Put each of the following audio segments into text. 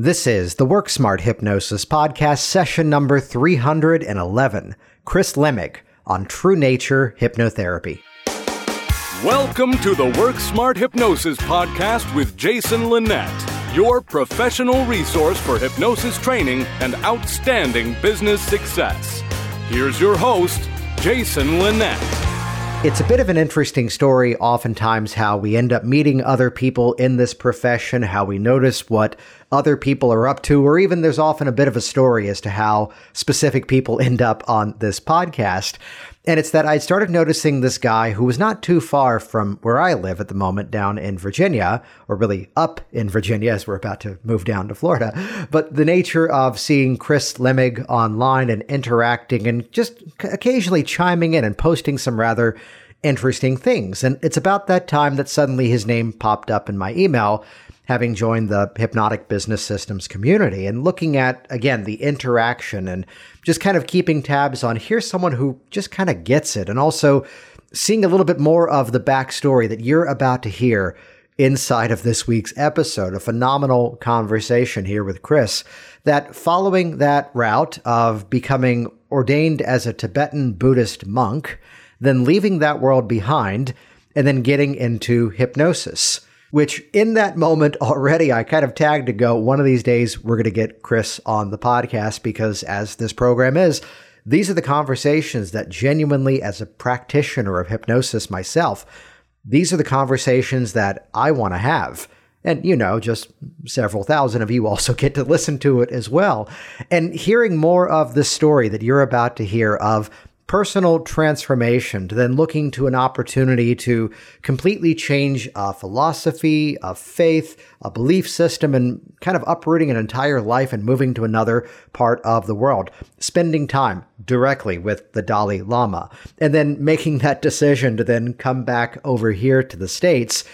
This is the Work Smart Hypnosis Podcast, session number 311. Chris Lemig on True Nature Hypnotherapy. Welcome to the Work Smart Hypnosis Podcast with Jason Linett, your professional resource for hypnosis training and outstanding business success. Here's your host, Jason Linett. It's a bit of an interesting story, oftentimes, how we end up meeting other people in this profession, how we notice what other people are up to, or even there's often a bit of a story as to how specific people end up on this podcast. And it's that I started noticing this guy who was not too far from where I live at the moment down in Virginia, or really up in Virginia as we're about to move down to Florida. But the nature of seeing Chris Lemig online and interacting and just occasionally chiming in and posting some rather interesting things. And it's about that time that suddenly his name popped up in my email having joined the hypnotic business systems community and looking at, again, the interaction and just kind of keeping tabs on here's someone who just kind of gets it. And also seeing a little bit more of the backstory that you're about to hear inside of this week's episode. A phenomenal conversation here with Chris that following that route of becoming ordained as a Tibetan Buddhist monk, then leaving that world behind, and then getting into hypnosis which in that moment already I kind of tagged to go, one of these days we're going to get Chris on the podcast because as this program is, these are the conversations that genuinely, as a practitioner of hypnosis myself, these are the conversations that I want to have. And, you know, just several thousand of you also get to listen to it as well. And hearing more of the story that you're about to hear of personal transformation to then looking to an opportunity to completely change a philosophy, a faith, a belief system, and kind of uprooting an entire life and moving to another part of the world, spending time directly with the Dalai Lama, and then making that decision to then come back over here to the States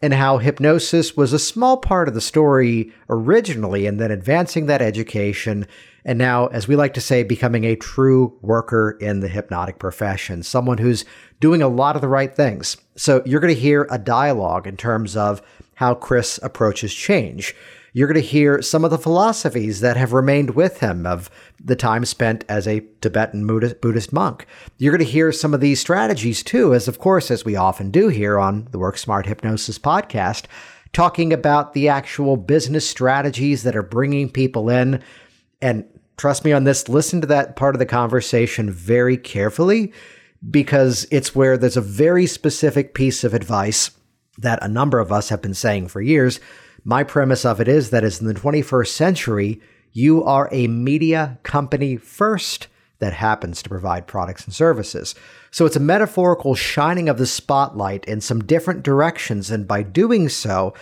and how hypnosis was a small part of the story originally, and then advancing that education and now, as we like to say, becoming a true worker in the hypnotic profession, someone who's doing a lot of the right things. So you're going to hear a dialogue in terms of how Chris approaches change. You're going to hear some of the philosophies that have remained with him of the time spent as a Tibetan Buddhist monk. You're going to hear some of these strategies too, as of course, as we often do here on the Work Smart Hypnosis podcast, talking about the actual business strategies that are bringing people in and trust me on this, listen to that part of the conversation very carefully because it's where there's a very specific piece of advice that a number of us have been saying for years. My premise of it is that as in the 21st century, you are a media company first that happens to provide products and services. So it's a metaphorical shining of the spotlight in some different directions. And by doing so,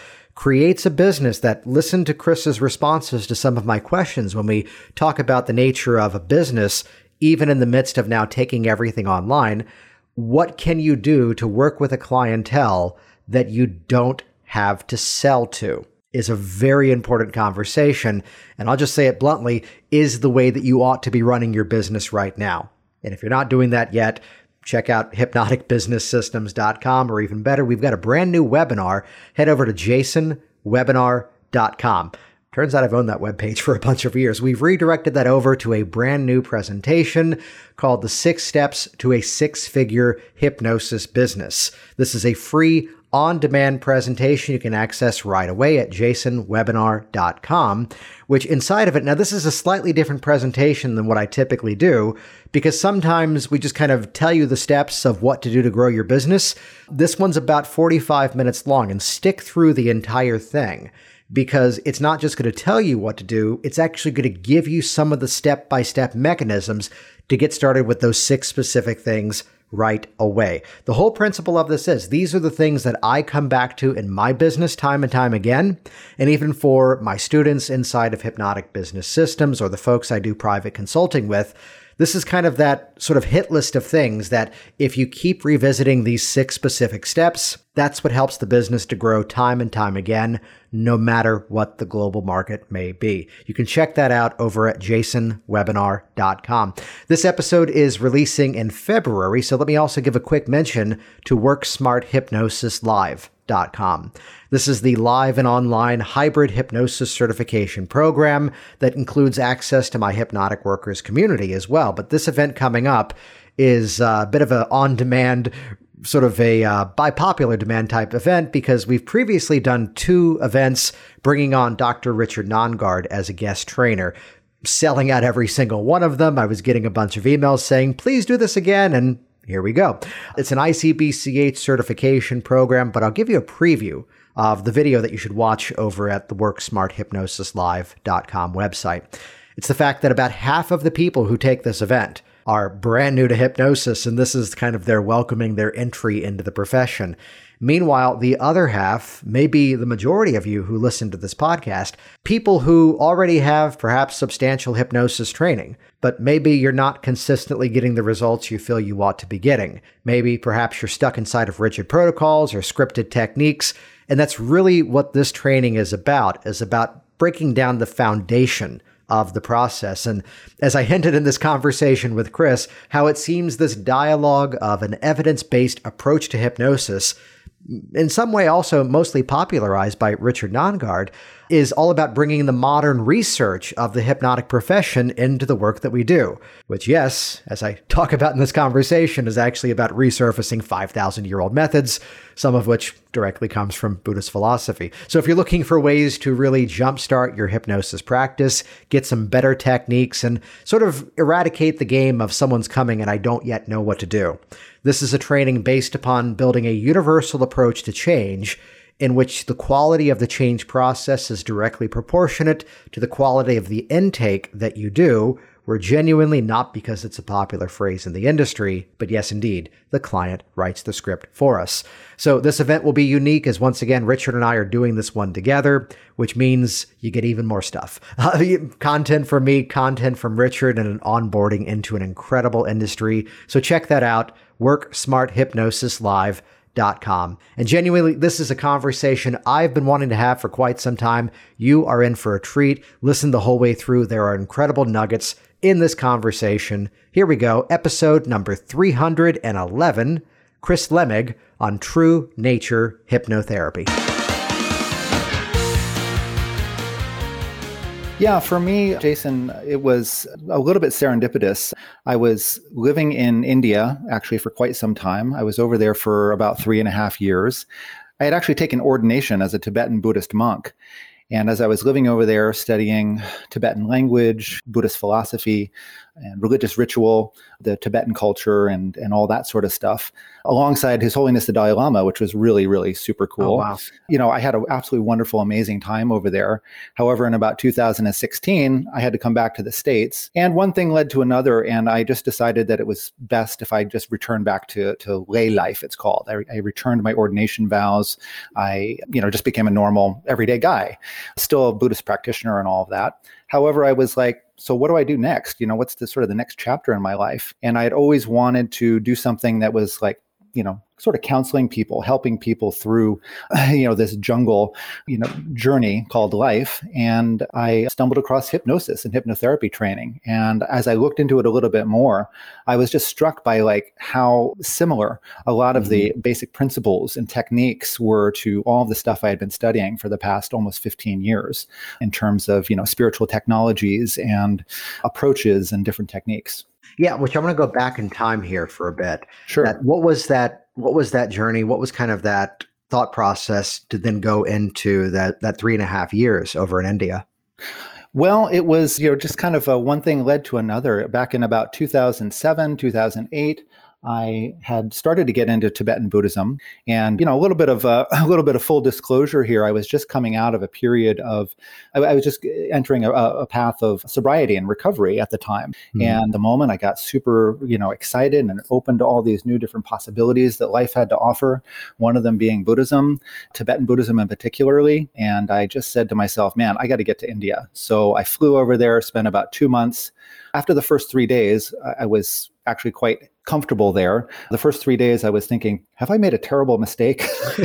creates a business that listened to Chris's responses to some of my questions when we talk about the nature of a business, even in the midst of now taking everything online. What can you do to work with a clientele that you don't have to sell to? Is a very important conversation. And I'll just say it bluntly is the way that you ought to be running your business right now. And if you're not doing that yet, check out hypnoticbusinesssystems.com or even better, we've got a brand new webinar. Head over to jasonwebinar.com. Turns out I've owned that webpage for a bunch of years. We've redirected that over to a brand new presentation called The Six Steps to a Six Figure Hypnosis Business. This is a free on demand presentation you can access right away at jasonwebinar.com, which inside of it, now this is a slightly different presentation than what I typically do because sometimes we just kind of tell you the steps of what to do to grow your business. This one's about 45 minutes long and stick through the entire thing because it's not just going to tell you what to do, it's actually going to give you some of the step by step mechanisms to get started with those six specific things right away. The whole principle of this is these are the things that I come back to in my business time and time again. And even for my students inside of hypnotic business systems or the folks I do private consulting with, this is kind of that sort of hit list of things that if you keep revisiting these six specific steps, that's what helps the business to grow time and time again, no matter what the global market may be. You can check that out over at jasonwebinar.com. This episode is releasing in February, so let me also give a quick mention to WorkSmartHypnosisLive hypnosislive.com. This is the live and online hybrid hypnosis certification program that includes access to my hypnotic workers community as well. But this event coming up is a bit of an on demand sort of a uh, by popular demand type event because we've previously done two events bringing on Dr. Richard Nongard as a guest trainer. Selling out every single one of them. I was getting a bunch of emails saying, please do this again. And here we go. It's an ICBCH certification program, but I'll give you a preview of the video that you should watch over at the WorkSmartHypnosisLive.com website. It's the fact that about half of the people who take this event are brand new to hypnosis, and this is kind of their welcoming their entry into the profession. Meanwhile, the other half, maybe the majority of you who listen to this podcast, people who already have perhaps substantial hypnosis training, but maybe you're not consistently getting the results you feel you ought to be getting. Maybe perhaps you're stuck inside of rigid protocols or scripted techniques, and that's really what this training is about, is about breaking down the foundation of the process. And as I hinted in this conversation with Chris, how it seems this dialogue of an evidence based approach to hypnosis, in some way also mostly popularized by Richard Nongard, is all about bringing the modern research of the hypnotic profession into the work that we do. Which, yes, as I talk about in this conversation, is actually about resurfacing 5,000 year old methods, some of which directly comes from Buddhist philosophy. So, if you're looking for ways to really jumpstart your hypnosis practice, get some better techniques, and sort of eradicate the game of someone's coming and I don't yet know what to do, this is a training based upon building a universal approach to change in which the quality of the change process is directly proportionate to the quality of the intake that you do, where genuinely not because it's a popular phrase in the industry, but yes, indeed, the client writes the script for us. So this event will be unique as once again, Richard and I are doing this one together, which means you get even more stuff. Content from me, content from Richard, and an onboarding into an incredible industry. So check that out. Work Smart Hypnosis Live Com. And genuinely, this is a conversation I've been wanting to have for quite some time. You are in for a treat. Listen the whole way through. There are incredible nuggets in this conversation. Here we go. Episode number 311 Chris Lemig on True Nature Hypnotherapy. Yeah, for me, Jason, it was a little bit serendipitous. I was living in India actually for quite some time. I was over there for about three and a half years. I had actually taken ordination as a Tibetan Buddhist monk. And as I was living over there studying Tibetan language, Buddhist philosophy, and religious ritual, the Tibetan culture, and and all that sort of stuff, alongside His Holiness the Dalai Lama, which was really really super oh, cool. Oh, wow. You know, I had an absolutely wonderful, amazing time over there. However, in about 2016, I had to come back to the states, and one thing led to another, and I just decided that it was best if I just returned back to to lay life. It's called. I, I returned my ordination vows. I you know just became a normal everyday guy, still a Buddhist practitioner and all of that. However, I was like, so what do I do next? You know, what's the sort of the next chapter in my life? And I had always wanted to do something that was like, you know, sort of counseling people, helping people through, you know, this jungle, you know, journey called life. And I stumbled across hypnosis and hypnotherapy training. And as I looked into it a little bit more, I was just struck by like how similar a lot of mm-hmm. the basic principles and techniques were to all of the stuff I had been studying for the past almost 15 years in terms of, you know, spiritual technologies and approaches and different techniques. Yeah, which I'm going to go back in time here for a bit. Sure. That, what was that? What was that journey? What was kind of that thought process to then go into that that three and a half years over in India? Well, it was you know just kind of a, one thing led to another. Back in about 2007, 2008, I had started to get into Tibetan Buddhism, and you know a little bit of a, a, little bit of full disclosure here. I was just coming out of a period of I, I was just entering a, a, path of sobriety and recovery at the time, mm-hmm. and the moment I got super you know excited and open to all these new different possibilities that life had to offer. One of them being Buddhism, Tibetan Buddhism in particularly, and I just said to myself, "Man, I got to get to India." So I flew over there, spent about two months. After the first three days, I was actually quite comfortable there. The first three days, I was thinking, have I made a terrible mistake?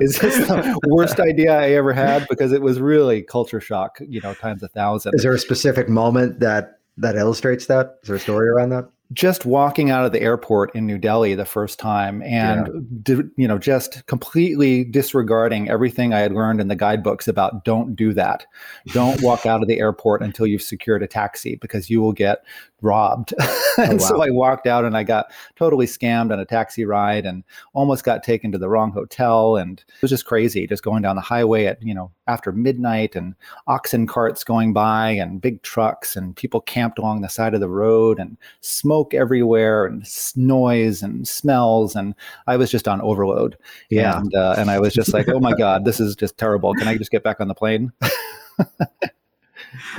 Is this the worst idea I ever had? Because it was really culture shock, you know, times a thousand. Is there a specific moment that that illustrates that? Is there a story around that? just walking out of the airport in New Delhi the first time and yeah. you know just completely disregarding everything I had learned in the guidebooks about don't do that. Don't walk out of the airport until you've secured a taxi because you will get robbed. and oh, wow. so I walked out and I got totally scammed on a taxi ride and almost got taken to the wrong hotel and it was just crazy just going down the highway at, you know, after midnight and oxen carts going by and big trucks and people camped along the side of the road and smoke everywhere and noise and smells and I was just on overload. Yeah. And uh, and I was just like, "Oh my god, this is just terrible. Can I just get back on the plane?"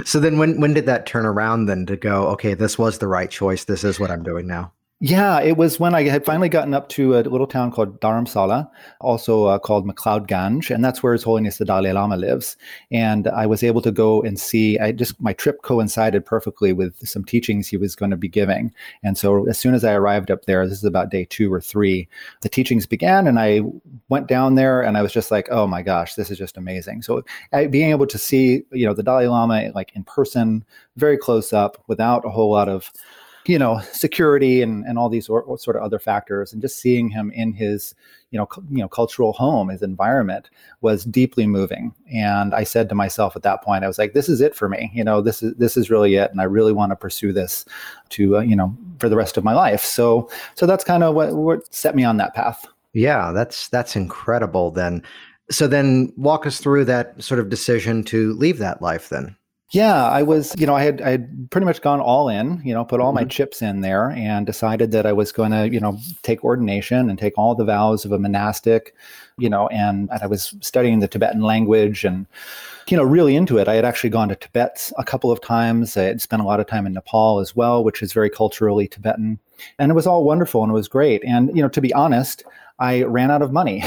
so then when when did that turn around then to go okay this was the right choice. This is what i'm doing now yeah, it was when I had finally gotten up to a little town called Dharamsala, also uh, called McLeod Ganj, and that's where His Holiness the Dalai Lama lives. And I was able to go and see. I just my trip coincided perfectly with some teachings he was going to be giving. And so as soon as I arrived up there, this is about day two or three, the teachings began, and I went down there, and I was just like, oh my gosh, this is just amazing. So I, being able to see, you know, the Dalai Lama like in person, very close up, without a whole lot of you know security and, and all these or, or sort of other factors and just seeing him in his you know cu- you know cultural home his environment was deeply moving. And i said to myself at that point i was like this is it for me. You know this is this is really it and i really want to pursue this to uh, you know for the rest of my life. So so that's kind of what, what set me on that path. Yeah that's that's incredible then. So then walk us through that sort of decision to leave that life then yeah, I was, you know, I had I had pretty much gone all in, you know, put all mm-hmm. my chips in there and decided that I was going to, you know, take ordination and take all the vows of a monastic, you know, and, and I was studying the Tibetan language and you know, really into it. I had actually gone to Tibet a couple of times. I had spent a lot of time in Nepal as well, which is very culturally Tibetan. And it was all wonderful and it was great. And, you know, to be honest, I ran out of money.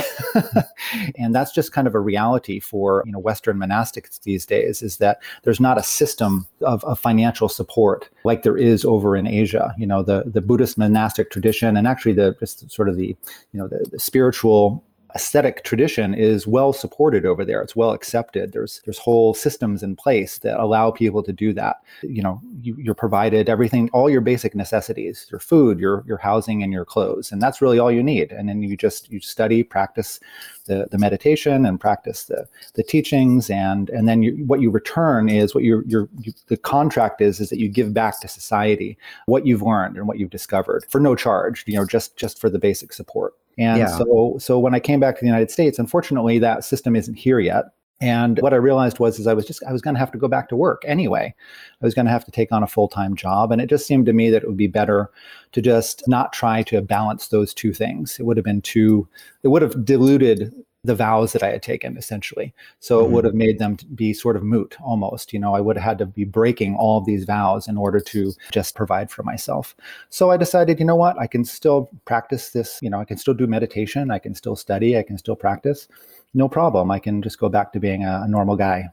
and that's just kind of a reality for, you know, Western monastics these days is that there's not a system of, of financial support like there is over in Asia. You know, the, the Buddhist monastic tradition and actually the just sort of the, you know, the, the spiritual aesthetic tradition is well supported over there. It's well accepted. There's there's whole systems in place that allow people to do that. You know, you, you're provided everything, all your basic necessities, your food, your your housing, and your clothes, and that's really all you need. And then you just you study, practice the, the meditation, and practice the the teachings, and and then you, what you return is what your your the contract is is that you give back to society what you've learned and what you've discovered for no charge. You know, just just for the basic support. And yeah. so, so when I came back to the United States, unfortunately, that system isn't here yet. And what I realized was, is I was just, I was going to have to go back to work anyway. I was going to have to take on a full time job. And it just seemed to me that it would be better to just not try to balance those two things. It would have been too, it would have diluted the vows that I had taken essentially. So mm-hmm. it would have made them be sort of moot almost. You know, I would have had to be breaking all of these vows in order to just provide for myself. So I decided, you know what, I can still practice this. You know, I can still do meditation. I can still study. I can still practice. No problem. I can just go back to being a, a normal guy.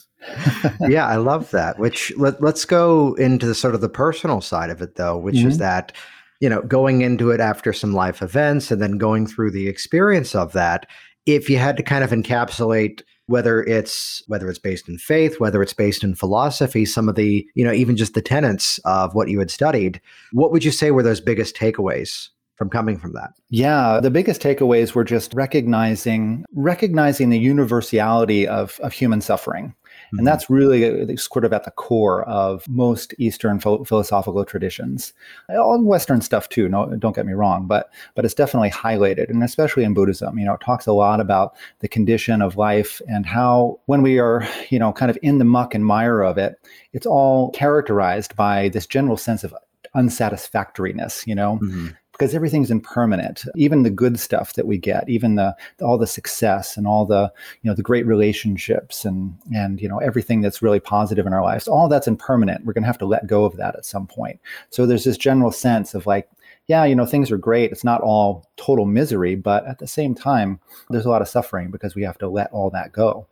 yeah, I love that. Which let, us go into the sort of the personal side of it though, which mm-hmm. is that you know, going into it after some life events and then going through the experience of that, if you had to kind of encapsulate whether it's whether it's based in faith, whether it's based in philosophy, some of the, you know, even just the tenets of what you had studied, what would you say were those biggest takeaways? from coming from that? Yeah, the biggest takeaways were just recognizing recognizing the universality of, of human suffering. Mm-hmm. And that's really uh, sort of at the core of most Eastern ph- philosophical traditions. All Western stuff too. No, don't get me wrong, but but it's definitely highlighted, and especially in Buddhism. You know, it talks a lot about the condition of life and how when we are, you know, kind of in the muck and mire of it, it's all characterized by this general sense of unsatisfactoriness. You know. Mm-hmm because everything's impermanent. Even the good stuff that we get even the all the success and all the you know the great relationships and and you know everything that's really positive in our lives all that's impermanent. We're going to have to let go of that at some point. So there's this general sense of like yeah, you know, things are great. It's not all total misery, but at the same time, there's a lot of suffering because we have to let all that go.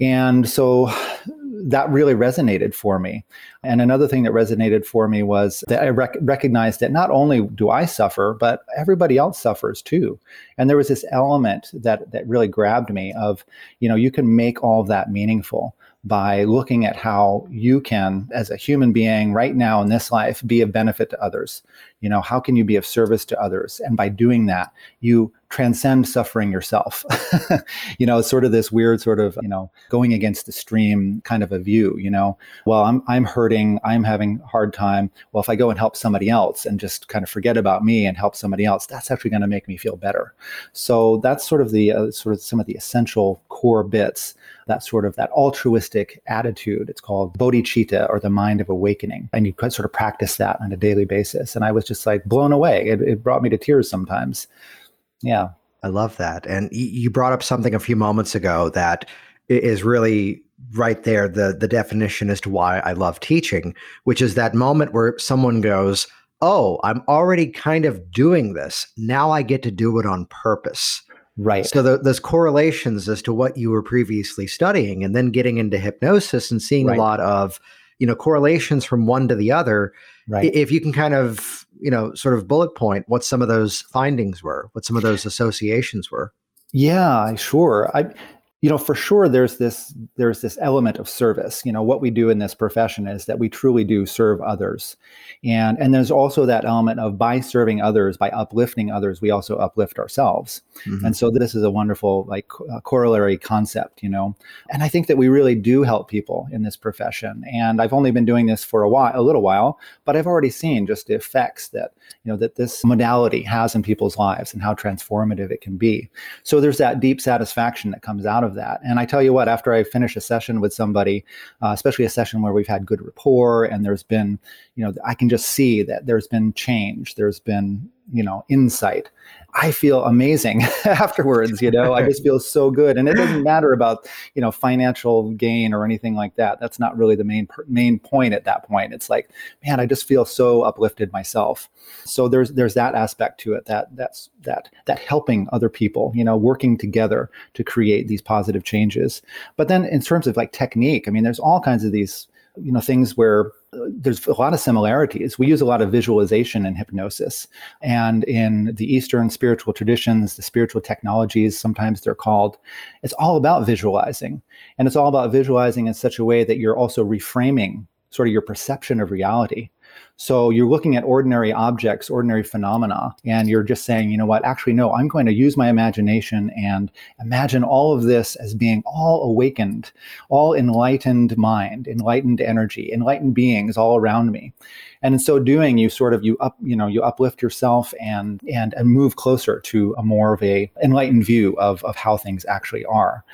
And so that really resonated for me. And another thing that resonated for me was that I rec- recognized that not only do I suffer, but everybody else suffers too. And there was this element that that really grabbed me of, you know, you can make all that meaningful by looking at how you can, as a human being right now in this life, be of benefit to others. You know, how can you be of service to others? And by doing that, you transcend suffering yourself. you know, it's sort of this weird sort of, you know, going against the stream kind of a view, you know, well, I'm, I'm hurting, I'm having a hard time. Well, if I go and help somebody else and just kind of forget about me and help somebody else, that's actually going to make me feel better. So that's sort of the, uh, sort of some of the essential core bits that sort of that altruistic attitude. It's called bodhicitta or the mind of awakening. And you could sort of practice that on a daily basis. And I was just like blown away. It, it brought me to tears sometimes. Yeah. I love that. And you brought up something a few moments ago that is really right there the the definition as to why I love teaching, which is that moment where someone goes, "Oh, I'm already kind of doing this. Now I get to do it on purpose." Right. So the, there's correlations as to what you were previously studying, and then getting into hypnosis and seeing right. a lot of, you know, correlations from one to the other. Right. If you can kind of, you know, sort of bullet point what some of those findings were, what some of those associations were. Yeah, sure. I you know for sure there's this there's this element of service. You know what we do in this profession is that we truly do serve others. And and there's also that element of by serving others by uplifting others we also uplift ourselves. Mm-hmm. and so this is a wonderful like uh, corollary concept you know. And i think that we really do help people in this profession. And i've only been doing this for a while a little while but i've already seen just the effects that you know that this modality has in people's lives and how transformative it can be. So there's that deep satisfaction that comes out of of that. And I tell you what, after I finish a session with somebody, uh, especially a session where we've had good rapport and there's been, you know, I can just see that there's been change, there's been, you know, insight. I feel amazing afterwards, you know, I just feel so good. And it doesn't matter about, you know, financial gain or anything like that. That's not really the main, main point at that point. It's like, man, I just feel so uplifted myself. So there's, there's that aspect to it that that's, that, that helping other people, you know, working together to create these positive changes. But then in terms of like technique, I mean, there's all kinds of these, you know, things where uh, there's a lot of similarities. We use a lot of visualization in hypnosis. And in the Eastern spiritual traditions, the spiritual technologies, sometimes they're called, it's all about visualizing. And it's all about visualizing in such a way that you're also reframing sort of your perception of reality. So you're looking at ordinary objects, ordinary phenomena, and you're just saying, you know what, actually, no, I'm going to use my imagination and imagine all of this as being all awakened, all enlightened mind, enlightened energy, enlightened beings all around me. And in so doing, you sort of you up, you know, you uplift yourself and and and move closer to a more of a enlightened view of of how things actually are.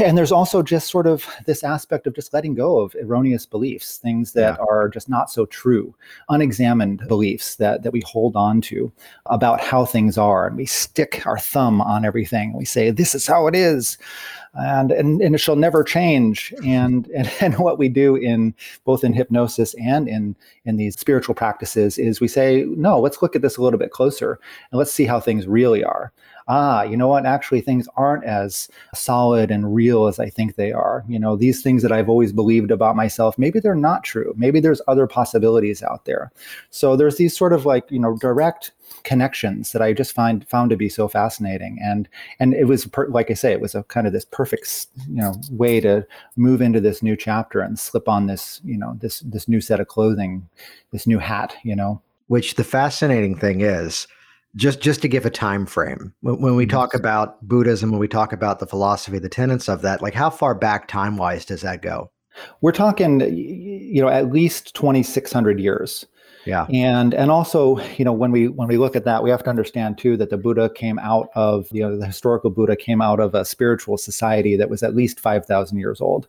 And there's also just sort of this aspect of just letting go of erroneous beliefs, things that yeah. are just not so true, unexamined beliefs that, that we hold on to about how things are. And we stick our thumb on everything. We say, this is how it is. And, and, and it shall never change. And, and, and what we do in both in hypnosis and in, in these spiritual practices is we say, no, let's look at this a little bit closer and let's see how things really are ah, you know what? Actually, things aren't as solid and real as I think they are. You know, these things that I've always believed about myself, maybe they're not true. Maybe there's other possibilities out there. So there's these sort of like, you know, direct connections that I just find found to be so fascinating. And and it was per, like I say, it was a kind of this perfect you know way to move into this new chapter and slip on this you know this this new set of clothing, this new hat. You know, which the fascinating thing is just just to give a time frame. When, when we mm-hmm. talk about buddhism when we talk about the philosophy the tenets of that like how far back time wise does that go? We're talking you know at least 2600 years. Yeah. And and also you know when we when we look at that we have to understand too that the buddha came out of you know the historical buddha came out of a spiritual society that was at least 5000 years old.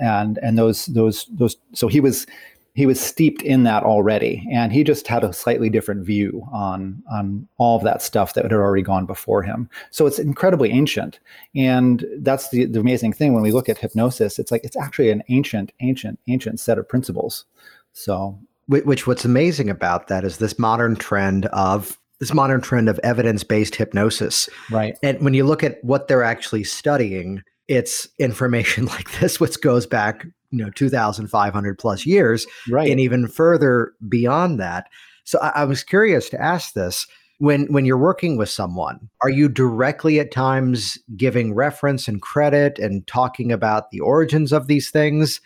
And and those those those so he was he was steeped in that already and he just had a slightly different view on on all of that stuff that had already gone before him. So it's incredibly ancient and that's the, the amazing thing. When we look at hypnosis it's like it's actually an ancient ancient ancient set of principles. So which what's amazing about that is this modern trend of this modern trend of evidence-based hypnosis. Right. And when you look at what they're actually studying it's information like this which goes back you know 2500 plus years right. and even further beyond that. So I, I was curious to ask this. When when you're working with someone are you directly at times giving reference and credit and talking about the origins of these things?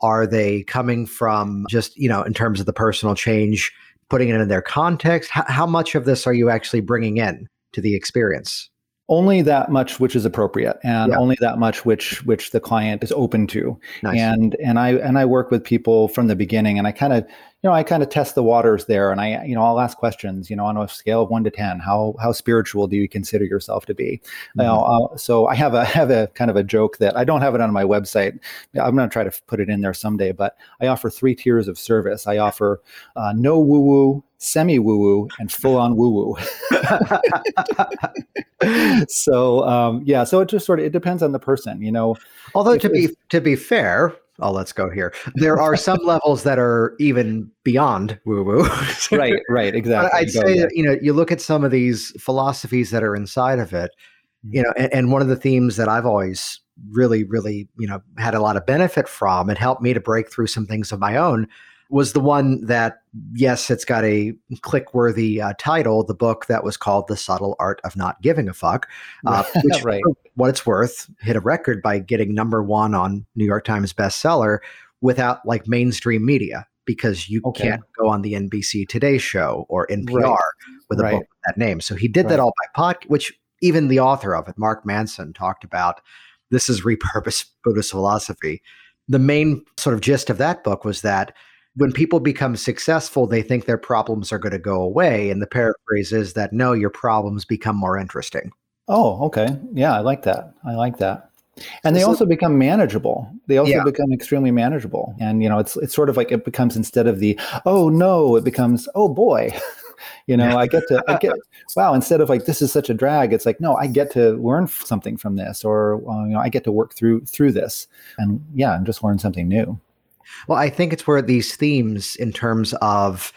Are they coming from just you know in terms of the personal change putting it in their context? How, how much of this are you actually bringing in to the experience only that much which is appropriate and yeah. only that much which which the client is open to nice. and and i and i work with people from the beginning and i kind of you know i kind of test the waters there and i you know i'll ask questions you know on a scale of 1 to 10 how how spiritual do you consider yourself to be mm-hmm. uh, so i have a have a kind of a joke that i don't have it on my website i'm going to try to put it in there someday but i offer three tiers of service i offer uh, no woo woo semi woo woo and full on woo woo. so um, yeah, so it just sort of it depends on the person, you know. Although to be to be fair, oh let's go here. There are some levels that are even beyond woo woo. right, right, exactly. I'd say that, you know you look at some of these philosophies that are inside of it, mm-hmm. you know, and, and one of the themes that I've always really, really, you know, had a lot of benefit from and helped me to break through some things of my own was the one that, yes, it's got a click worthy uh, title, the book that was called The Subtle Art of Not Giving a Fuck, uh, which, right. what it's worth, hit a record by getting number one on New York Times bestseller without like mainstream media because you okay. can't go on the NBC Today show or NPR right. with a right. book with that name. So he did that all by pod, which even the author of it, Mark Manson, talked about. This is repurposed Buddhist philosophy. The main sort of gist of that book was that when people become successful, they think their problems are going to go away. And the paraphrase is that no, your problems become more interesting. Oh, okay. Yeah, I like that. I like that. And they so, also become manageable. They also yeah. become extremely manageable. And you know, it's it's sort of like it becomes instead of the oh no, it becomes oh boy. you know, I get to I get wow, instead of like this is such a drag, it's like no, I get to learn something from this or uh, you know, I get to work through through this. And yeah, and just learn something new. Well, I think it's where these themes, in terms of,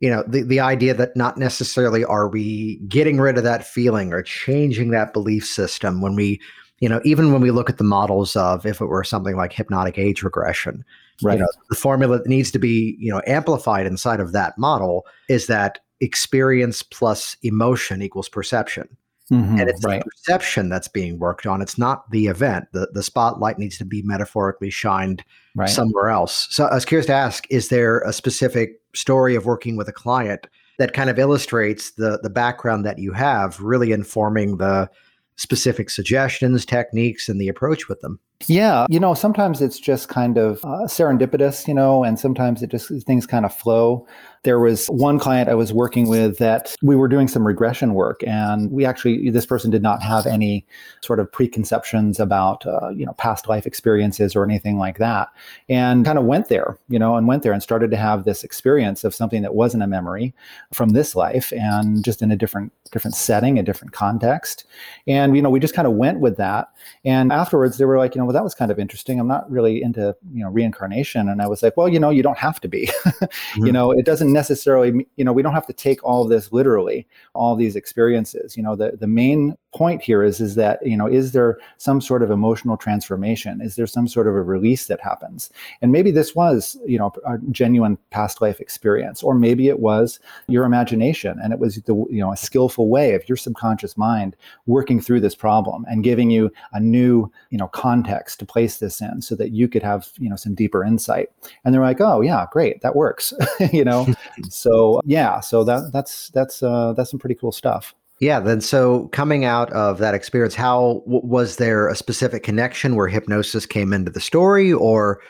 you know, the, the idea that not necessarily are we getting rid of that feeling or changing that belief system when we, you know, even when we look at the models of if it were something like hypnotic age regression, right? You know, the formula that needs to be, you know, amplified inside of that model is that experience plus emotion equals perception. Mm-hmm, and it's right. the perception that's being worked on. It's not the event. The the spotlight needs to be metaphorically shined right. somewhere else. So I was curious to ask, is there a specific story of working with a client that kind of illustrates the the background that you have, really informing the specific suggestions, techniques, and the approach with them? Yeah, you know, sometimes it's just kind of uh, serendipitous, you know, and sometimes it just things kind of flow. There was one client I was working with that we were doing some regression work, and we actually this person did not have any sort of preconceptions about uh, you know past life experiences or anything like that, and kind of went there, you know, and went there and started to have this experience of something that wasn't a memory from this life, and just in a different different setting, a different context, and you know we just kind of went with that, and afterwards they were like, you know well, that was kind of interesting. I'm not really into, you know, reincarnation. And I was like, well, you know, you don't have to be. mm-hmm. You know, it doesn't necessarily, you know, we don't have to take all of this literally, all these experiences. You know, the, the main point here is is that you know is there some sort of emotional transformation? Is there some sort of a release that happens? And maybe this was you know a genuine past life experience or maybe it was your imagination and it was the you know a skillful way of your subconscious mind working through this problem and giving you a new you know context to place this in so that you could have you know some deeper insight. And they're like oh yeah great that works. You know? So yeah so that that's that's uh that's some pretty cool stuff yeah. Then, so coming out of that experience, how was there a specific connection where hypnosis came into the story, or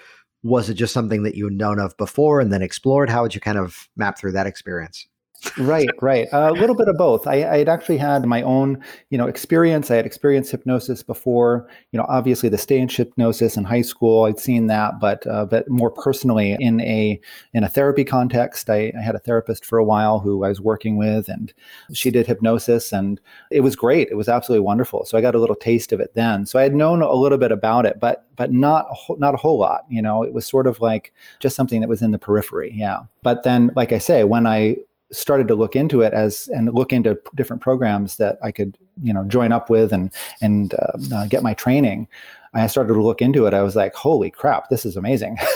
was it just something that you had known of before and then explored? How would you kind of map through that experience? Right, right. A little bit of both. I, I, had actually had my own, you know, experience. I had experienced hypnosis before. You know, obviously the stage hypnosis in high school, I'd seen that, but uh, but more personally in a in a therapy context, I, I, had a therapist for a while who I was working with, and she did hypnosis, and it was great. It was absolutely wonderful. So I got a little taste of it then. So I had known a little bit about it, but but not a not a whole lot. You know, it was sort of like just something that was in the periphery. Yeah. But then, like I say, when I started to look into it as and look into different programs that I could you know join up with and and uh, uh, get my training. I started to look into it. I was like, holy crap, this is amazing.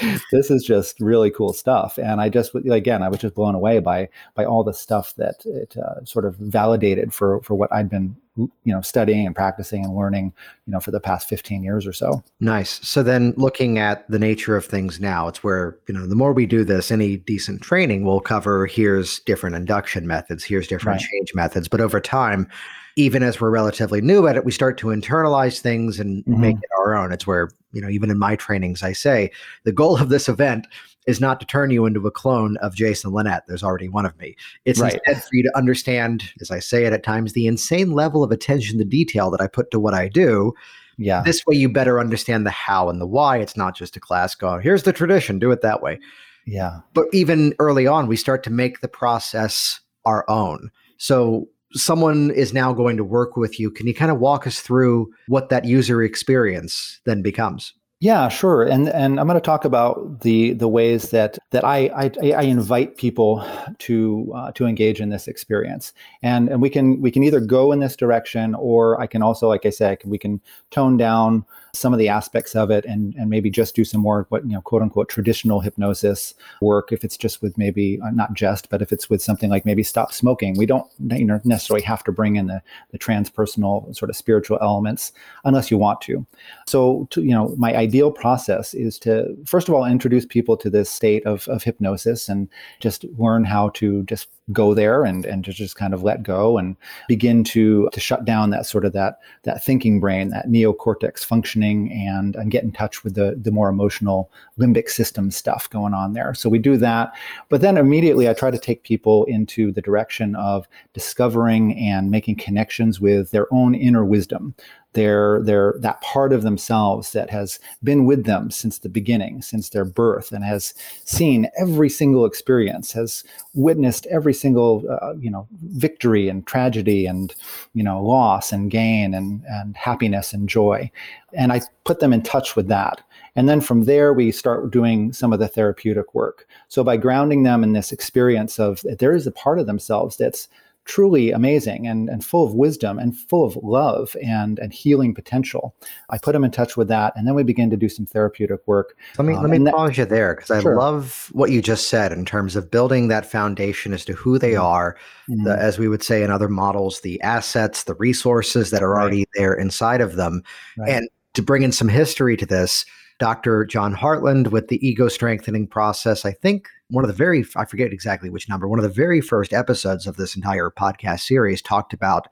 this is just really cool stuff. And I just, again, I was just blown away by, by all the stuff that it uh, sort of validated for, for what I'd been, you know, studying and practicing and learning, you know, for the past 15 years or so. Nice. So then looking at the nature of things now, it's where, you know, the more we do this, any decent training will cover here's different induction methods, here's different right. change methods. But over time, even as we're relatively new at it, we start to internalize things and mm-hmm. make it our own. It's where, you know, even in my trainings, I say the goal of this event is not to turn you into a clone of Jason Linett. There's already one of me. It's right. instead for you to understand, as I say it at times, the insane level of attention to detail that I put to what I do. Yeah. This way you better understand the how and the why. It's not just a class going, here's the tradition, do it that way. Yeah. But even early on, we start to make the process our own. So someone is now going to work with you. Can you kind of walk us through what that user experience then becomes? Yeah, sure. And and I'm going to talk about the the ways that that I I, I invite people to uh, to engage in this experience. And and we can we can either go in this direction, or I can also, like I said, we can tone down some of the aspects of it and and maybe just do some more what you know quote unquote traditional hypnosis work if it's just with maybe uh, not just but if it's with something like maybe stop smoking. We don't you know necessarily have to bring in the the transpersonal sort of spiritual elements unless you want to. So to, you know my ideal process is to first of all introduce people to this state of of hypnosis and just learn how to just go there and and to just kind of let go and begin to to shut down that sort of that that thinking brain that neocortex functioning and and get in touch with the the more emotional limbic system stuff going on there. So we do that. But then immediately i try to take people into the direction of discovering and making connections with their own inner wisdom their their that part of themselves that has been with them since the beginning since their birth and has seen every single experience has witnessed every single uh, you know victory and tragedy and you know loss and gain and and happiness and joy. And i put them in touch with that. And then from there we start doing some of the therapeutic work. So by grounding them in this experience of there is a part of themselves that's truly amazing and, and full of wisdom and full of love and, and healing potential. I put them in touch with that, and then we begin to do some therapeutic work. Let me um, let me pause that, you there because I sure. love what you just said in terms of building that foundation as to who they mm-hmm. are, mm-hmm. the, as we would say in other models, the assets, the resources that are right. already there inside of them, right. and to bring in some history to this. Dr. John Hartland with the ego strengthening process. I think one of the very, I forget exactly which number, one of the very first episodes of this entire podcast series talked about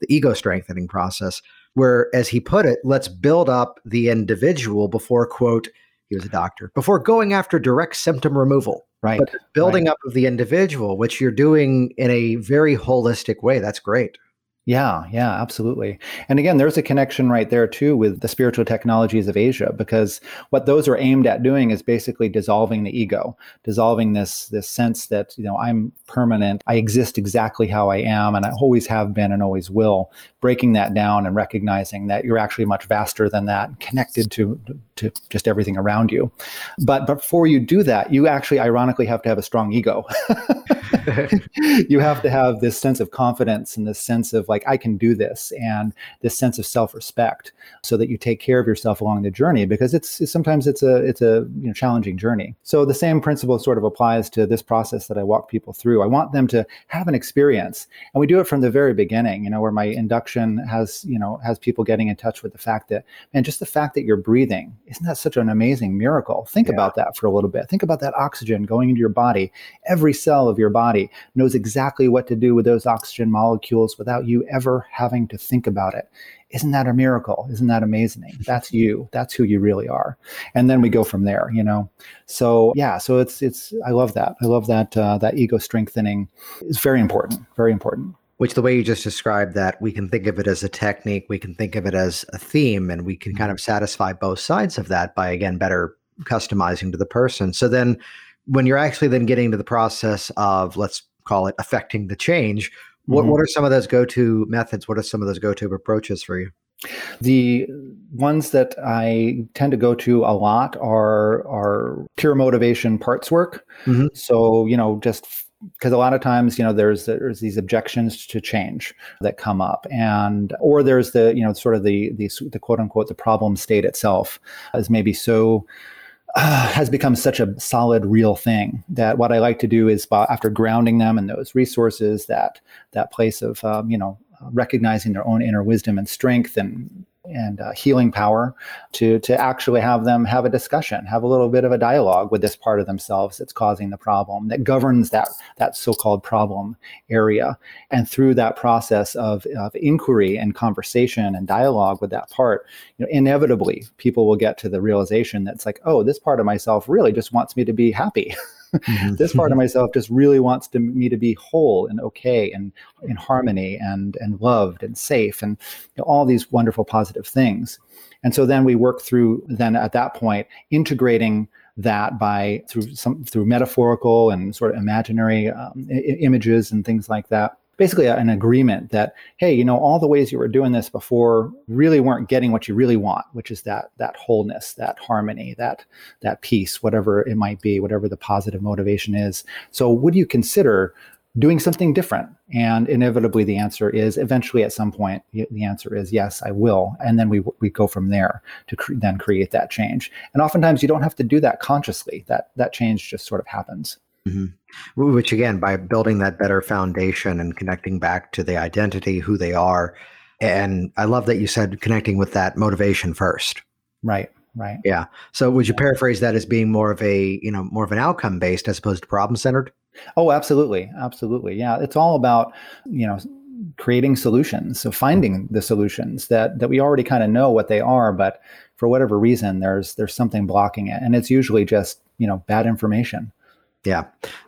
the ego strengthening process, where, as he put it, let's build up the individual before, quote, he was a doctor, before going after direct symptom removal. Right. But building right. up of the individual, which you're doing in a very holistic way. That's great. Yeah, yeah, absolutely. And again, there's a connection right there too with the spiritual technologies of Asia because what those are aimed at doing is basically dissolving the ego, dissolving this this sense that, you know, I'm permanent, I exist exactly how I am and I always have been and always will, breaking that down and recognizing that you're actually much vaster than that, connected to to just everything around you. But before you do that, you actually ironically have to have a strong ego. you have to have this sense of confidence and this sense of like, I can do this, and this sense of self respect so that you take care of yourself along the journey because it's, sometimes it's a, it's a you know, challenging journey. So the same principle sort of applies to this process that I walk people through. I want them to have an experience, and we do it from the very beginning, you know, where my induction has, you know, has people getting in touch with the fact that, man, just the fact that you're breathing, isn't that such an amazing miracle? Think yeah. about that for a little bit. Think about that oxygen going into your body. Every cell of your body knows exactly what to do with those oxygen molecules without you ever having to think about it. Isn't that a miracle? Isn't that amazing? That's you. That's who you really are. And then we go from there, you know. So yeah, so it's it's I love that. I love that uh, that ego strengthening is very important. Very important which the way you just described that we can think of it as a technique we can think of it as a theme and we can kind of satisfy both sides of that by again better customizing to the person so then when you're actually then getting to the process of let's call it affecting the change what, mm-hmm. what are some of those go-to methods what are some of those go-to approaches for you the ones that I tend to go to a lot are are pure motivation parts work. Mm-hmm. So you know, just because a lot of times you know there's there's these objections to change that come up and or there's the you know sort of the the, the quote unquote the problem state itself is maybe so uh, has become such a solid real thing that what i like to do is after grounding them in those resources that that place of um, you know recognizing their own inner wisdom and strength and and uh, healing power to to actually have them have a discussion, have a little bit of a dialogue with this part of themselves that's causing the problem, that governs that that so-called problem area. And through that process of, of inquiry and conversation and dialogue with that part, you know, inevitably people will get to the realization that's like, oh, this part of myself really just wants me to be happy. Mm-hmm. this part of myself just really wants to, me to be whole and okay and in harmony and and loved and safe and you know, all these wonderful positive things. And so then we work through then at that point integrating that by through some through metaphorical and sort of imaginary um, I- images and things like that basically an agreement that hey you know all the ways you were doing this before really weren't getting what you really want which is that that wholeness that harmony that that peace whatever it might be whatever the positive motivation is. So would you consider doing something different? And inevitably the answer is eventually at some point the answer is yes i will. And then we we go from there to cre- then create that change. And oftentimes you don't have to do that consciously. That that change just sort of happens. Mm-hmm. Which again, by building that better foundation and connecting back to the identity, who they are, and I love that you said connecting with that motivation first. Right. Right. Yeah. So would you paraphrase that as being more of a, you know, more of an outcome based as opposed to problem centered? Oh, absolutely. Absolutely. Yeah. It's all about, you know, creating solutions. So finding the solutions that that we already kind of know what they are, but for whatever reason there's there's something blocking it. And it's usually just, you know, bad information. Yeah.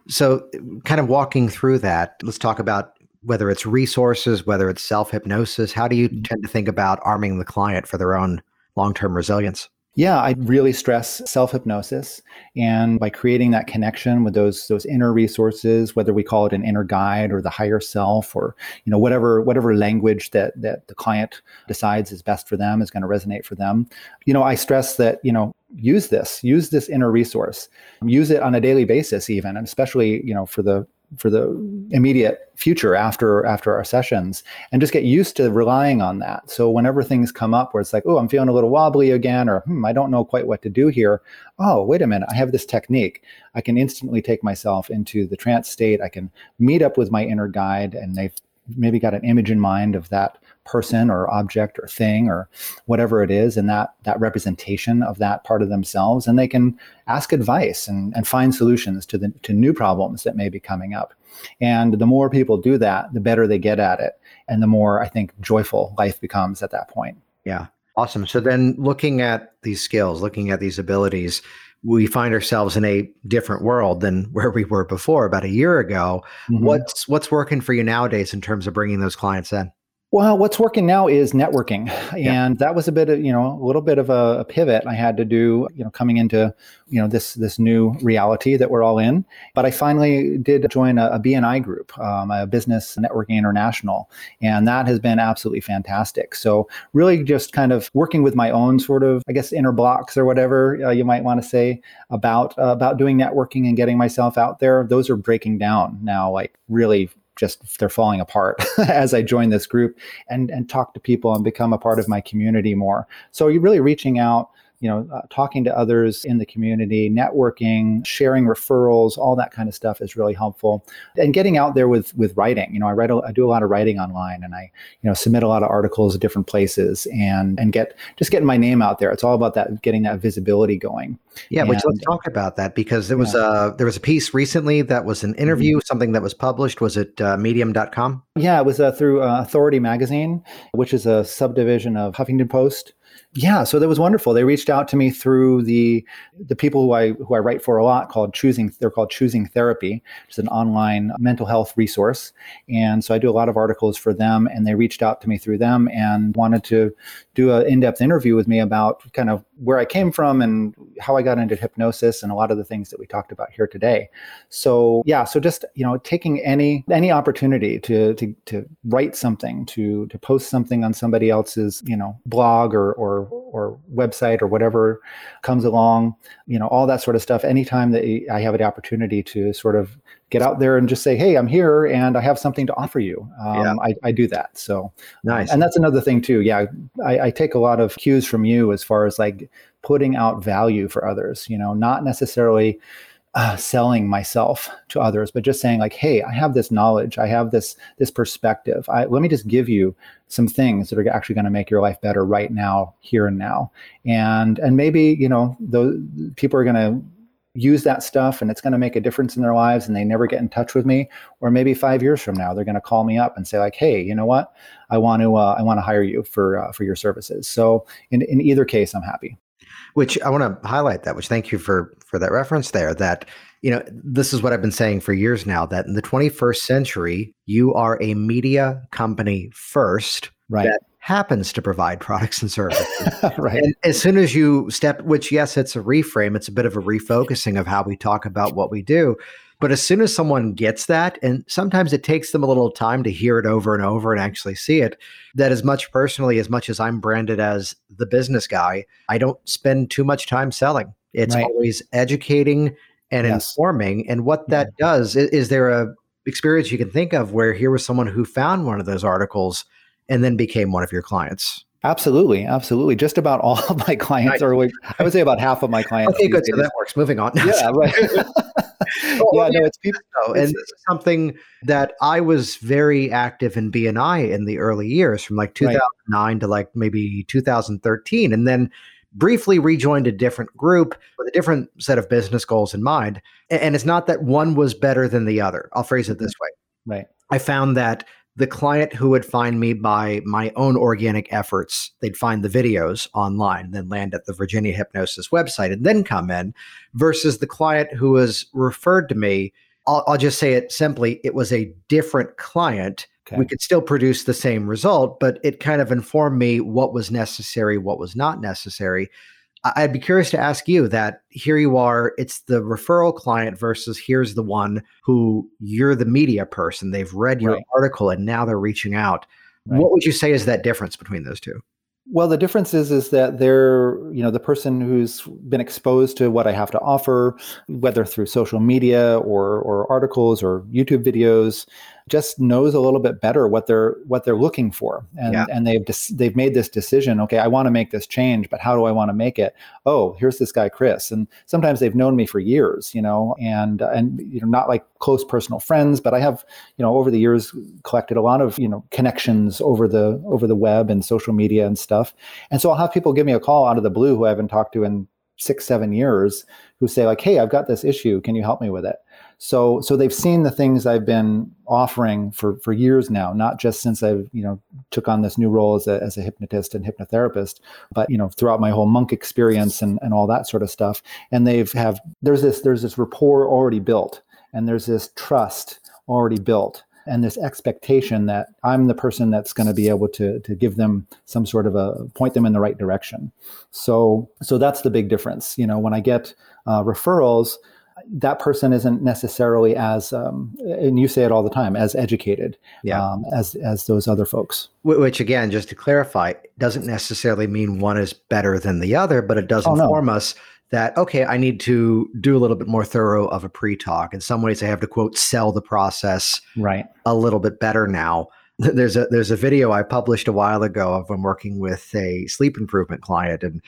So, kind of walking through that, let's talk about whether it's resources, whether it's self hypnosis. How do you mm-hmm. tend to think about arming the client for their own long term resilience? Yeah, I really stress self hypnosis, and by creating that connection with those those inner resources, whether we call it an inner guide or the higher self, or you know whatever whatever language that that the client decides is best for them is going to resonate for them. You know, I stress that you know use this use this inner resource use it on a daily basis even and especially you know for the for the immediate future after after our sessions and just get used to relying on that. So whenever things come up where it's like oh i'm feeling a little wobbly again or hmm, i don't know quite what to do here oh wait a minute i have this technique. I can instantly take myself into the trance state. I can meet up with my inner guide and they've maybe got an image in mind of that person or object or thing or whatever it is and that that representation of that part of themselves and they can ask advice and, and find solutions to the to new problems that may be coming up and the more people do that the better they get at it and the more i think joyful life becomes at that point yeah awesome so then looking at these skills looking at these abilities we find ourselves in a different world than where we were before about a year ago. Mm-hmm. What's what's working for you nowadays in terms of bringing those clients in? Well, what's working now is networking, yeah. and that was a bit of you know a little bit of a, a, pivot I had to do you know coming into you know this this new reality that we're all in. But I finally did join a, a BNI group, um, a Business Networking International, and that has been absolutely fantastic. So really, just kind of working with my own sort of I guess inner blocks or whatever uh, you might want to say about uh, about doing networking and getting myself out there. Those are breaking down now, like really just they're falling apart as I join this group and and talk to people and become a part of my community more. So you're really reaching out you know, uh, talking to others in the community, networking, sharing referrals, all that kind of stuff is really helpful. And getting out there with with writing. You know, I write, a, I do a lot of writing online, and I, you know, submit a lot of articles at different places, and and get just getting my name out there. It's all about that, getting that visibility going. Yeah, but let's talk about that because there was yeah. a there was a piece recently that was an interview, mm-hmm. something that was published. Was it uh, Medium.com? Yeah, it was uh, through uh, Authority Magazine, which is a subdivision of Huffington Post yeah so that was wonderful. They reached out to me through the the people who i who i write for a lot called choosing they're called choosing therapy which is an online mental health resource. And so i do a lot of articles for them and they reached out to me through them and wanted to do an in-depth interview with me about kind of where i came from and how i got into hypnosis and a lot of the things that we talked about here today so yeah so just you know taking any any opportunity to to, to write something to to post something on somebody else's you know blog or or or website or whatever comes along, you know, all that sort of stuff. Anytime that I have the opportunity to sort of get out there and just say, "Hey, I'm here, and I have something to offer you." Um, yeah. I, I, do that. So nice. and that's another thing too. Yeah, I, I take a lot of cues from you as far as like putting out value for others. You know, not necessarily uh, selling myself to others, but just saying like, "Hey, I have this knowledge, I have this this perspective. I, let me just give you some things that are actually going to make your life better right now, here and now." And and maybe you know those people are going to use that stuff and it's going to make a difference in their lives and they never get in touch with me or maybe five years from now they're going to call me up and say like hey you know what i want to uh, i want to hire you for uh, for your services so in, in either case i'm happy which I want to highlight that, which thank you for for that reference there. That you know, this is what I've been saying for years now. That in the 21st century, you are a media company first, right? That happens to provide products and services. right. And as soon as you step, which yes, it's a reframe, it's a bit of a refocusing of how we talk about what we do. But as soon as someone gets that, and sometimes it takes them a little time to hear it over and over and actually see it, that as much personally, as much as I'm branded as the business guy, I don't spend too much time selling. It's right. always educating and yes. informing. And what that yeah. does is, is there a experience you can think of where here was someone who found one of those articles and then became one of your clients? Absolutely, absolutely. Just about all of my clients, or like, I would say about half of my clients. Okay, good. So that works. Moving on. Yeah, right. yeah, no, it's people. and this is something that I was very active in BNI in the early years, from like 2009 right. to like maybe 2013, and then briefly rejoined a different group with a different set of business goals in mind. And it's not that one was better than the other. I'll phrase it mm-hmm. this way. Right. I found that the client who would find me by my own organic efforts, they'd find the videos online, then land at the Virginia Hypnosis website and then come in, versus the client who was referred to me. I'll, I'll just say it simply it was a different client. Okay. We could still produce the same result, but it kind of informed me what was necessary, what was not necessary. I'd be curious to ask you that here you are, it's the referral client versus here's the one who you're the media person. They've read your right. article and now they're reaching out. Right. What would you say is that difference between those two? Well, the difference is is that they're, you know, the person who's been exposed to what I have to offer, whether through social media or or articles or YouTube videos, just knows a little bit better what they're what they're looking for. And yeah. and they've des- they've made this decision okay I want to make this change but how do I want to make it? Oh here's this guy Chris. And sometimes they've known me for years you know and and you know not like close personal friends but I have you know over the years collected a lot of you know connections over the over the web and social media and stuff. And so I'll have people give me a call out of the blue who I haven't talked to in six seven years who say like hey I've got this issue. Can you help me with it? So so they've seen the things I've been offering for for years now, not just since I've you know took on this new role as a as a hypnotist and hypnotherapist, but you know throughout my whole monk experience and and all that sort of stuff. And they've have there's this there's this rapport already built, and there's this trust already built and this expectation that I'm the person that's going to be able to to give them some sort of a point them in the right direction. So so that's the big difference. You know, when I get uh, referrals, that person isn't necessarily as um, and you say it all the time as educated yeah. um, as as those other folks which again just to clarify doesn't necessarily mean one is better than the other but it does oh, inform no. us that okay i need to do a little bit more thorough of a pre-talk in some ways i have to quote sell the process right a little bit better now there's a there's a video i published a while ago of when working with a sleep improvement client and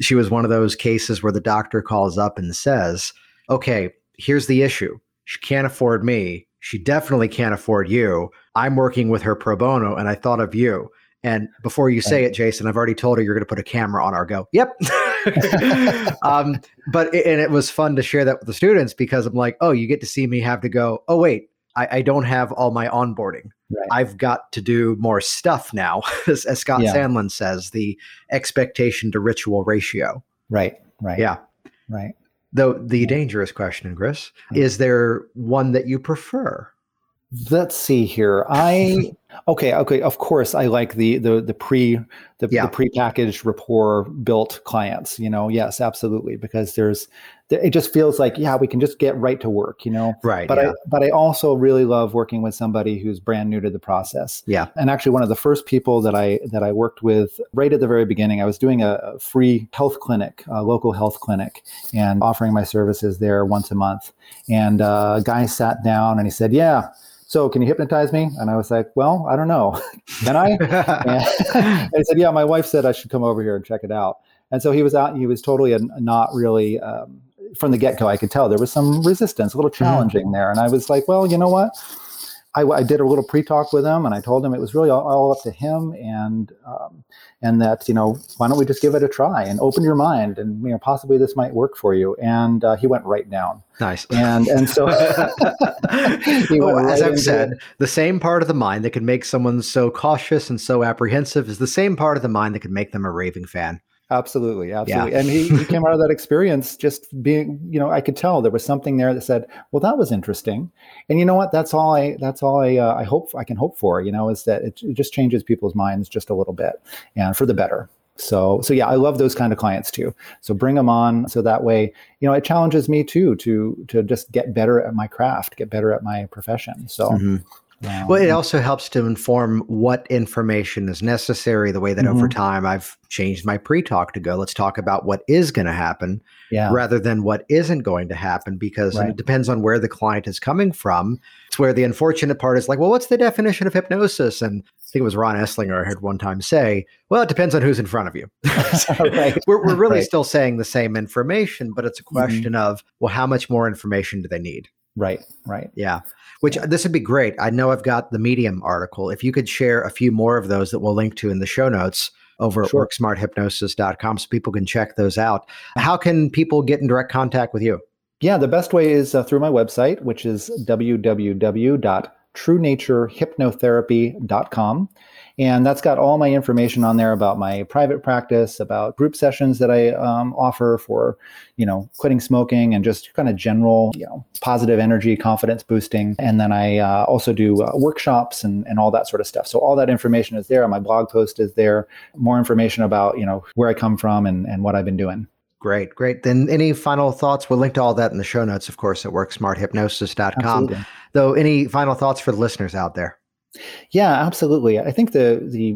she was one of those cases where the doctor calls up and says okay, here's the issue. She can't afford me. She definitely can't afford you. I'm working with her pro bono, and I thought of you. And before you say it, Jason, I've already told her you're going to put a camera on our go. Yep. um, but it, and it was fun to share that with the students because I'm like, oh, you get to see me have to go. Oh, wait, I, I don't have all my onboarding. Right. I've got to do more stuff now, as, as Scott yeah. Sandland says, the expectation to ritual ratio. Right. Right. Yeah. Right. Though the dangerous question, Chris, is there one that you prefer? Let's see here. I Okay, okay. Of course, I like the the the pre the, yeah. the pre-packaged rapport built clients. You know, yes, absolutely, because there's it just feels like yeah, we can just get right to work. You know, right. But yeah. I but I also really love working with somebody who's brand new to the process. Yeah. And actually, one of the first people that I that I worked with right at the very beginning, I was doing a free health clinic, a local health clinic, and offering my services there once a month. And uh, a guy sat down and he said, "Yeah." So can you hypnotize me? And I was like, well, I don't know. can I? and he said, yeah, my wife said I should come over here and check it out. And so he was out, he was totally a, not really, um, from the get go, I could tell there was some resistance, a little mm-hmm. challenging mm-hmm. there. And I was like, well, you know what? I, I, did a little pre-talk with him, and I told him it was really all, all up to him, and um, and that you know why don't we just give it a try and open your mind, and you know possibly this might work for you. And uh, he went right down. Nice. And and so right as I've said, the same part of the mind that can make someone so cautious and so apprehensive is the same part of the mind that can make them a raving fan. Absolutely, absolutely. Yeah. And he, he came out of that experience just being, you know, I could tell there was something there that said, "Well, that was interesting." And you know what? That's all I. That's all I. Uh, I hope I can hope for. You know, is that it, it just changes people's minds just a little bit, and for the better. So, so yeah, I love those kind of clients too. So bring them on, so that way, you know, it challenges me too to to just get better at my craft, get better at my profession. So, mm-hmm. Um, well, it also helps to inform what information is necessary. The way that mm-hmm. over time I've changed my pre-talk to go, let's talk about what is going to happen, yeah. rather than what isn't going to happen, because right. it depends on where the client is coming from. It's where the unfortunate part is like, well, what's the definition of hypnosis? And I think it was Ron Eslinger I heard one time say, well, it depends on who's in front of you. right. we're, we're really right. still saying the same information, but it's a mm-hmm. question mm-hmm. of, well, how much more information do they need? Right, right. Yeah. Which this would be great. I know I've got the Medium article. If you could share a few more of those that we'll link to in the show notes over sure. at worksmarthypnosis.com so people can check those out. How can people get in direct contact with you? Yeah, the best way is uh, through my website, which is www.truenaturehypnotherapy.com. And that's got all my information on there about my private practice, about group sessions that I um, offer for, you know, quitting smoking and just kind of general, you know, positive energy, confidence boosting. And then I uh, also do uh, workshops and, and all that sort of stuff. So all that information is there. My blog post is there. More information about, you know, where I come from and, and what I've been doing. Great, great. Then any final thoughts? We'll link to all that in the show notes, of course, at worksmarthypnosis.com. Absolutely. Though, any final thoughts for the listeners out there? Yeah, absolutely. I think the the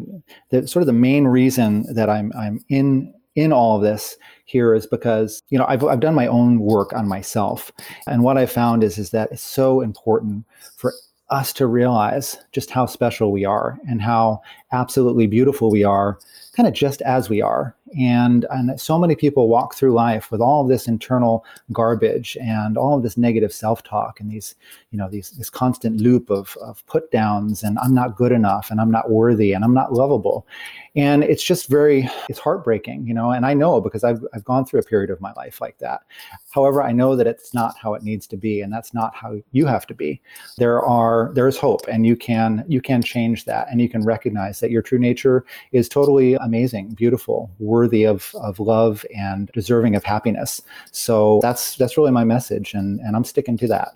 the sort of the main reason that I'm I'm in in all of this here is because you know I've I've done my own work on myself, and what I found is is that it's so important for us to realize just how special we are and how absolutely beautiful we are, kind of just as we are. And, and so many people walk through life with all of this internal garbage and all of this negative self-talk and these, you know, these this constant loop of, of put downs and I'm not good enough and I'm not worthy and I'm not lovable. And it's just very, it's heartbreaking, you know, and I know because I've, I've gone through a period of my life like that. However, I know that it's not how it needs to be and that's not how you have to be. There are, there is hope and you can, you can change that and you can recognize that your true nature is totally amazing, beautiful, worthy of, of love and deserving of happiness. So that's that's really my message, and, and I'm sticking to that.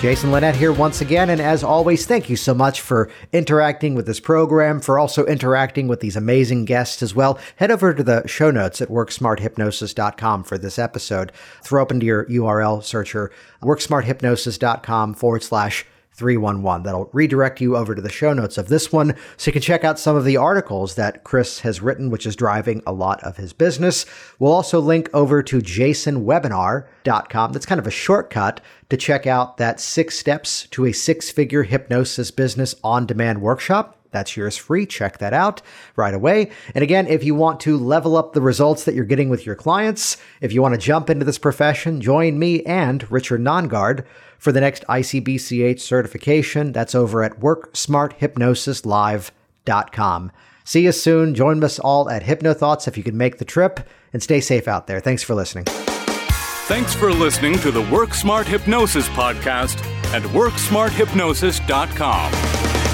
Jason Linett here once again. And as always, thank you so much for interacting with this program, for also interacting with these amazing guests as well. Head over to the show notes at worksmarthypnosis.com for this episode. Throw open into your URL searcher, worksmarthypnosis.com forward slash 311. That'll redirect you over to the show notes of this one so you can check out some of the articles that Chris has written, which is driving a lot of his business. We'll also link over to jasonwebinar.com. That's kind of a shortcut to check out that six steps to a six figure hypnosis business on demand workshop. That's yours free. Check that out right away. And again, if you want to level up the results that you're getting with your clients, if you want to jump into this profession, join me and Richard Nongard for the next ICBCH certification. That's over at worksmarthypnosislive.com. See you soon. Join us all at HypnoThoughts if you can make the trip, and stay safe out there. Thanks for listening. Thanks for listening to the Work Smart Hypnosis podcast at WorkSmartHypnosis.com.